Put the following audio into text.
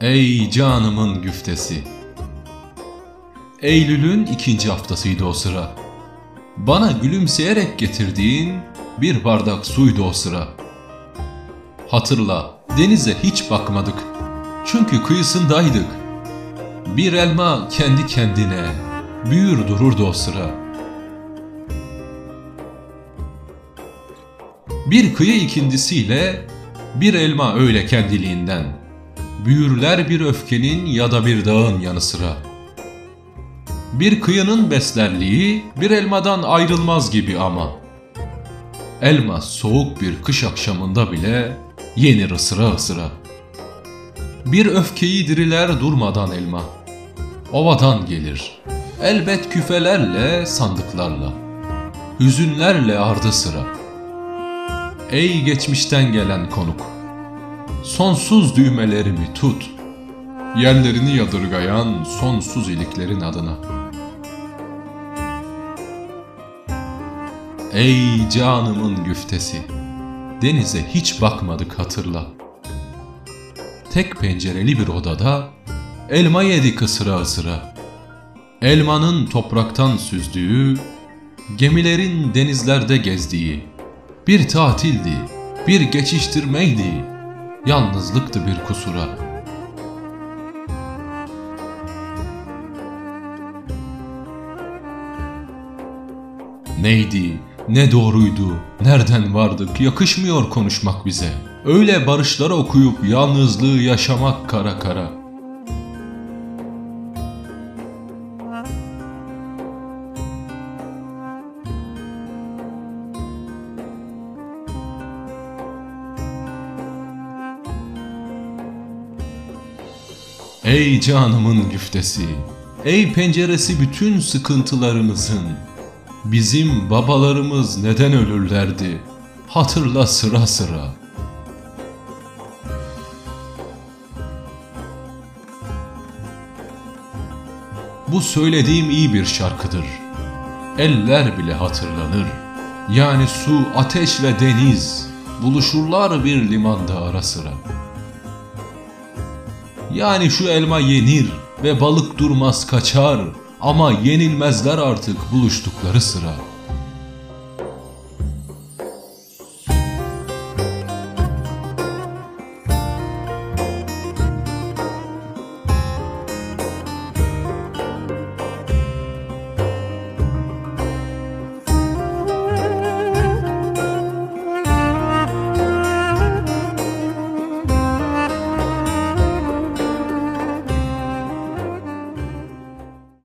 Ey canımın güftesi. Eylül'ün ikinci haftasıydı o sıra. Bana gülümseyerek getirdiğin bir bardak suydu o sıra. Hatırla, denize hiç bakmadık. Çünkü kıyısındaydık. Bir elma kendi kendine büyür dururdu o sıra. Bir kıyı ikindisiyle bir elma öyle kendiliğinden. Büyürler bir öfkenin ya da bir dağın yanı sıra. Bir kıyının beslerliği bir elmadan ayrılmaz gibi ama. Elma soğuk bir kış akşamında bile yenir ısıra ısıra. Bir öfkeyi diriler durmadan elma. Ovadan gelir. Elbet küfelerle, sandıklarla. Hüzünlerle ardı sıra. Ey geçmişten gelen konuk. Sonsuz düğmelerimi tut. Yerlerini yadırgayan sonsuz iliklerin adına. Ey canımın güftesi. Denize hiç bakmadık hatırla. Tek pencereli bir odada elma yedik ısıra ısıra. Elmanın topraktan süzdüğü, gemilerin denizlerde gezdiği, bir tatildi, bir geçiştirmeydi, yalnızlıktı bir kusura. Neydi, ne doğruydu, nereden vardık, yakışmıyor konuşmak bize. Öyle barışları okuyup yalnızlığı yaşamak kara kara. Ey canımın güftesi, ey penceresi bütün sıkıntılarımızın, bizim babalarımız neden ölürlerdi, hatırla sıra sıra. Bu söylediğim iyi bir şarkıdır. Eller bile hatırlanır. Yani su, ateş ve deniz buluşurlar bir limanda ara sıra. Yani şu elma yenir ve balık durmaz kaçar ama yenilmezler artık buluştukları sıra.''